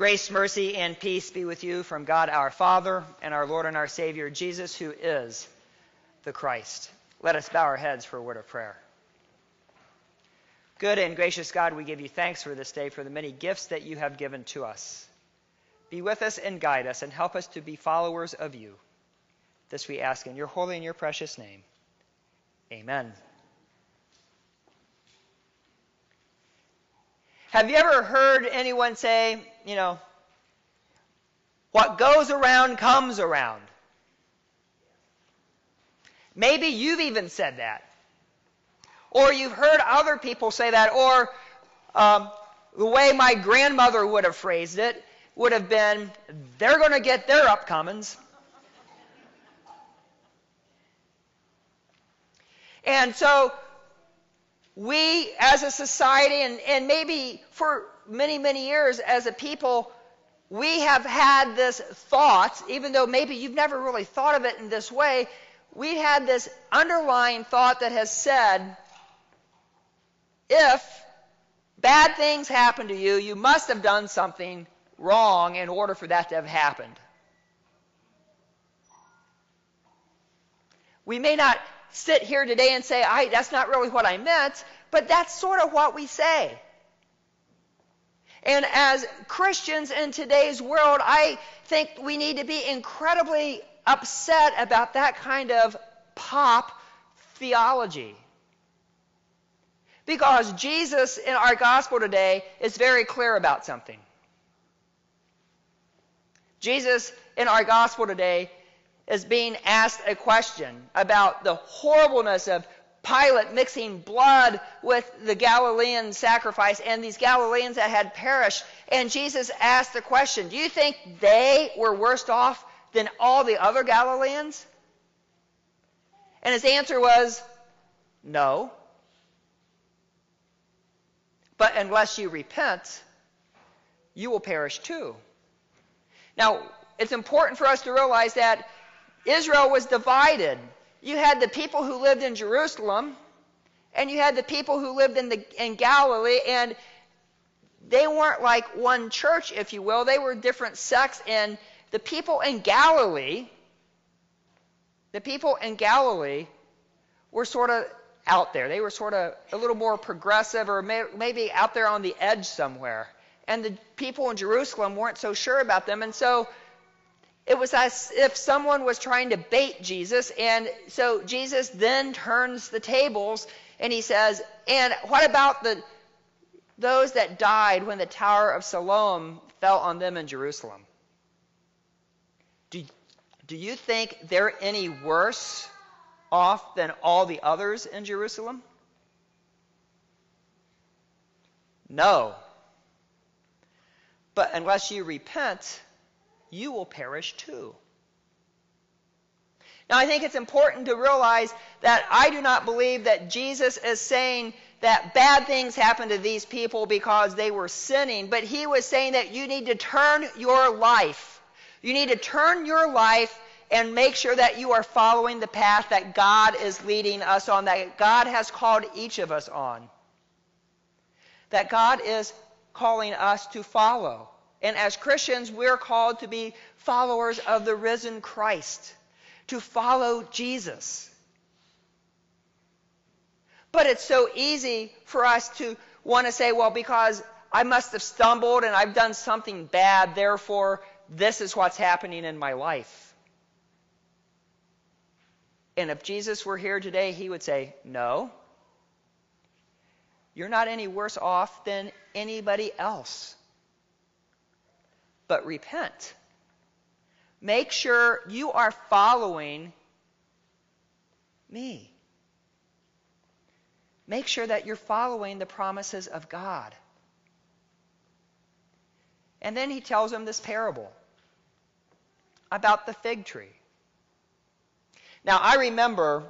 Grace, mercy, and peace be with you from God our Father and our Lord and our Savior, Jesus, who is the Christ. Let us bow our heads for a word of prayer. Good and gracious God, we give you thanks for this day, for the many gifts that you have given to us. Be with us and guide us, and help us to be followers of you. This we ask in your holy and your precious name. Amen. Have you ever heard anyone say, you know, what goes around comes around? Maybe you've even said that. Or you've heard other people say that. Or um, the way my grandmother would have phrased it would have been, they're going to get their upcomings. And so we as a society and, and maybe for many, many years as a people, we have had this thought, even though maybe you've never really thought of it in this way, we had this underlying thought that has said, if bad things happen to you, you must have done something wrong in order for that to have happened. We may not sit here today and say, I, that's not really what I meant, but that's sort of what we say. And as Christians in today's world, I think we need to be incredibly upset about that kind of pop theology. Because Jesus in our gospel today is very clear about something. Jesus in our gospel today is being asked a question about the horribleness of Pilate mixing blood with the Galilean sacrifice and these Galileans that had perished. And Jesus asked the question Do you think they were worse off than all the other Galileans? And his answer was no. But unless you repent, you will perish too. Now, it's important for us to realize that Israel was divided. You had the people who lived in Jerusalem, and you had the people who lived in, the, in Galilee, and they weren't like one church, if you will. They were different sects, and the people in Galilee, the people in Galilee were sort of out there. They were sort of a little more progressive or may, maybe out there on the edge somewhere. And the people in Jerusalem weren't so sure about them. And so it was as if someone was trying to bait Jesus. And so Jesus then turns the tables and he says, And what about the, those that died when the Tower of Siloam fell on them in Jerusalem? Do, do you think they're any worse off than all the others in Jerusalem? No. But unless you repent, you will perish too. Now, I think it's important to realize that I do not believe that Jesus is saying that bad things happened to these people because they were sinning, but he was saying that you need to turn your life. You need to turn your life and make sure that you are following the path that God is leading us on, that God has called each of us on. That God is calling us to follow. And as Christians, we're called to be followers of the risen Christ, to follow Jesus. But it's so easy for us to want to say, well, because I must have stumbled and I've done something bad, therefore, this is what's happening in my life. And if Jesus were here today, he would say, no. You're not any worse off than anybody else but repent. Make sure you are following me. Make sure that you're following the promises of God. And then he tells them this parable about the fig tree. Now, I remember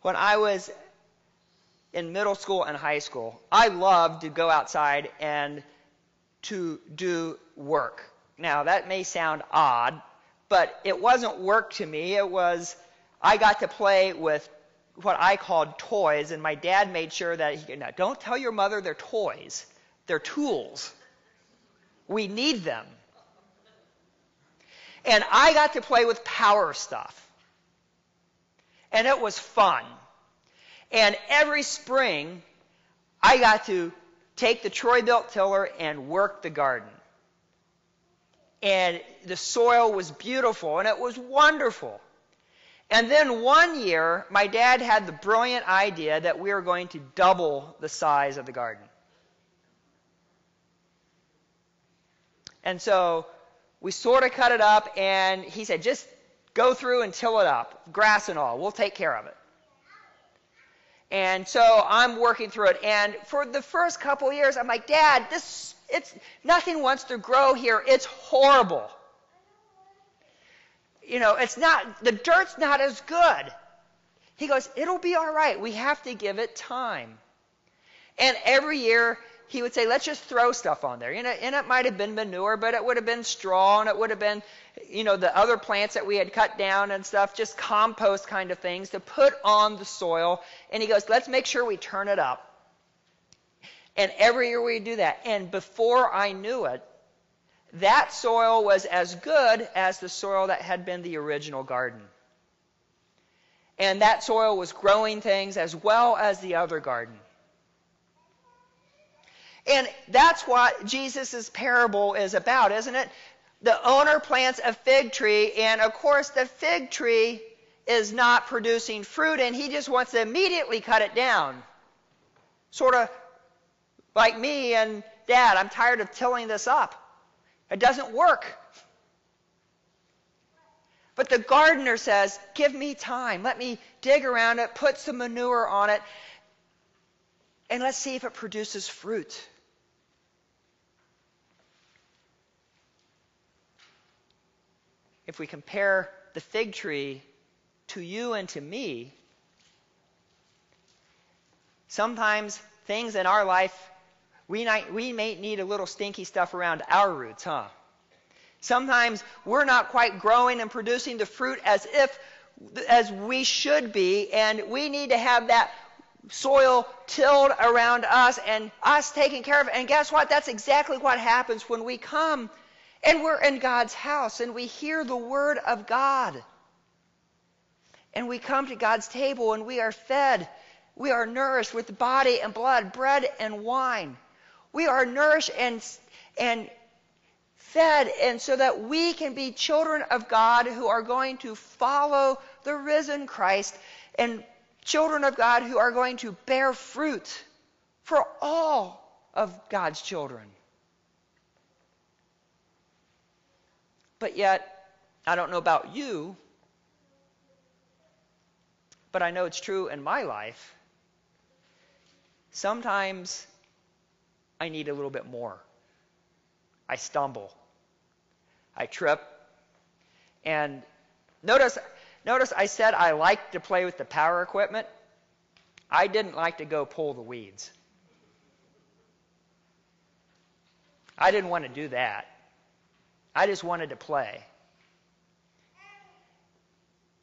when I was in middle school and high school, I loved to go outside and to do work. Now, that may sound odd, but it wasn't work to me. It was, I got to play with what I called toys, and my dad made sure that he, now, don't tell your mother they're toys, they're tools. We need them. And I got to play with power stuff. And it was fun. And every spring, I got to take the Troy-Bilt tiller and work the garden. And the soil was beautiful and it was wonderful. And then one year, my dad had the brilliant idea that we were going to double the size of the garden. And so we sort of cut it up, and he said, just go through and till it up, grass and all. We'll take care of it. And so I'm working through it. And for the first couple years, I'm like, Dad, this it's nothing wants to grow here. It's horrible. You know, it's not the dirt's not as good. He goes, it'll be all right. We have to give it time. And every year he would say, let's just throw stuff on there. You know, and it might have been manure, but it would have been straw and it would have been, you know, the other plants that we had cut down and stuff, just compost kind of things to put on the soil. And he goes, let's make sure we turn it up. And every year we do that. And before I knew it, that soil was as good as the soil that had been the original garden. And that soil was growing things as well as the other garden. And that's what Jesus' parable is about, isn't it? The owner plants a fig tree, and of course, the fig tree is not producing fruit, and he just wants to immediately cut it down. Sort of like me and dad, I'm tired of tilling this up. It doesn't work. But the gardener says, Give me time. Let me dig around it, put some manure on it, and let's see if it produces fruit. if we compare the fig tree to you and to me, sometimes things in our life, we, we may need a little stinky stuff around our roots, huh? Sometimes we're not quite growing and producing the fruit as if as we should be, and we need to have that soil tilled around us and us taken care of. And guess what? That's exactly what happens when we come and we're in God's house and we hear the word of God. And we come to God's table and we are fed. We are nourished with body and blood, bread and wine. We are nourished and, and fed, and so that we can be children of God who are going to follow the risen Christ and children of God who are going to bear fruit for all of God's children. But yet, I don't know about you, but I know it's true in my life. Sometimes I need a little bit more. I stumble. I trip. And notice, notice I said I like to play with the power equipment. I didn't like to go pull the weeds. I didn't want to do that. I just wanted to play.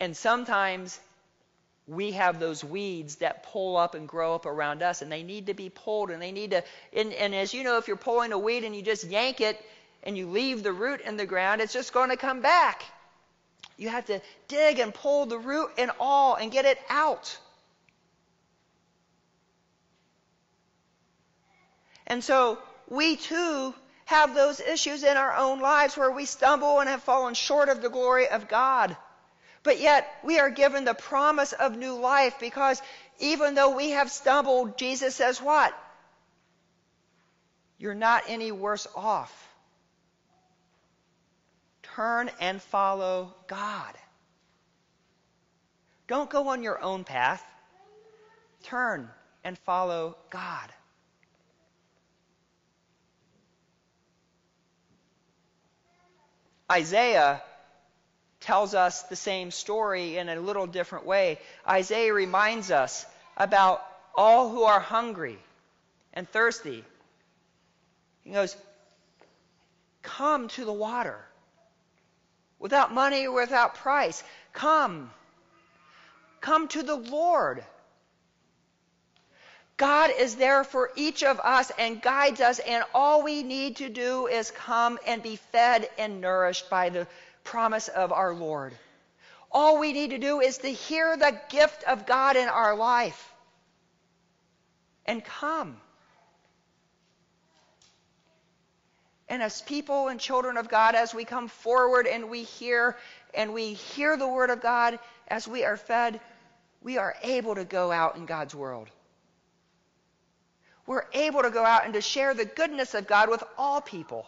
And sometimes we have those weeds that pull up and grow up around us, and they need to be pulled, and they need to. And, and, as you know, if you're pulling a weed and you just yank it and you leave the root in the ground, it's just going to come back. You have to dig and pull the root and all and get it out. And so we too have those issues in our own lives where we stumble and have fallen short of the glory of God. But yet we are given the promise of new life because even though we have stumbled, Jesus says what? You're not any worse off. Turn and follow God. Don't go on your own path. Turn and follow God. Isaiah tells us the same story in a little different way. Isaiah reminds us about all who are hungry and thirsty. He goes, Come to the water. Without money or without price. Come. Come to the Lord. God is there for each of us and guides us, and all we need to do is come and be fed and nourished by the promise of our Lord. All we need to do is to hear the gift of God in our life and come. And as people and children of God, as we come forward and we hear and we hear the word of God, as we are fed, we are able to go out in God's world. We're able to go out and to share the goodness of God with all people.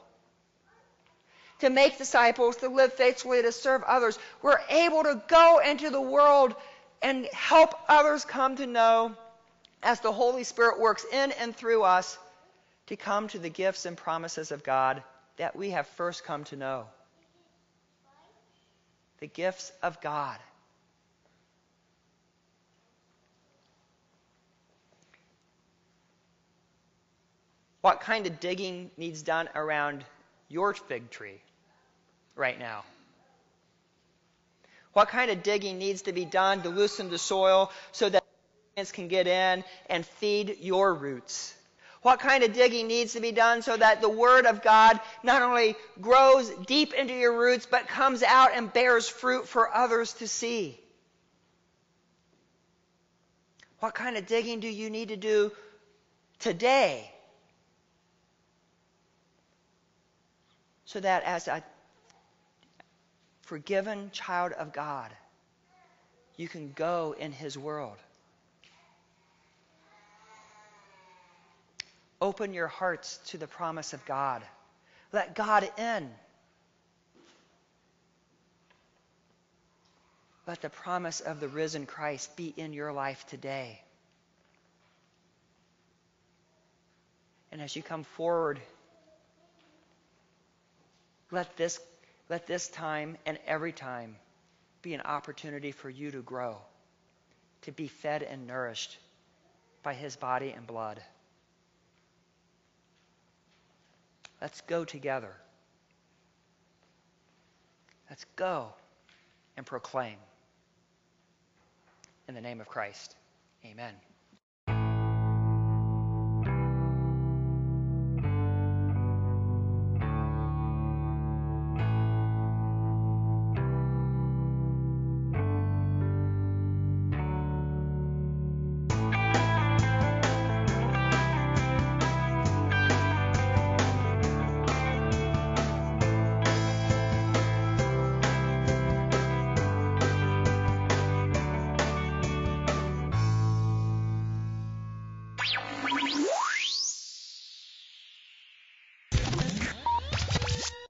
To make disciples, to live faithfully, to serve others. We're able to go into the world and help others come to know as the Holy Spirit works in and through us to come to the gifts and promises of God that we have first come to know. The gifts of God. What kind of digging needs done around your fig tree right now? What kind of digging needs to be done to loosen the soil so that plants can get in and feed your roots? What kind of digging needs to be done so that the Word of God not only grows deep into your roots, but comes out and bears fruit for others to see? What kind of digging do you need to do today so that as a forgiven child of God, you can go in His world? Open your hearts to the promise of God. Let God in. Let the promise of the risen Christ be in your life today. And as you come forward, let this, let this time and every time be an opportunity for you to grow, to be fed and nourished by his body and blood. Let's go together. Let's go and proclaim. In the name of Christ, amen.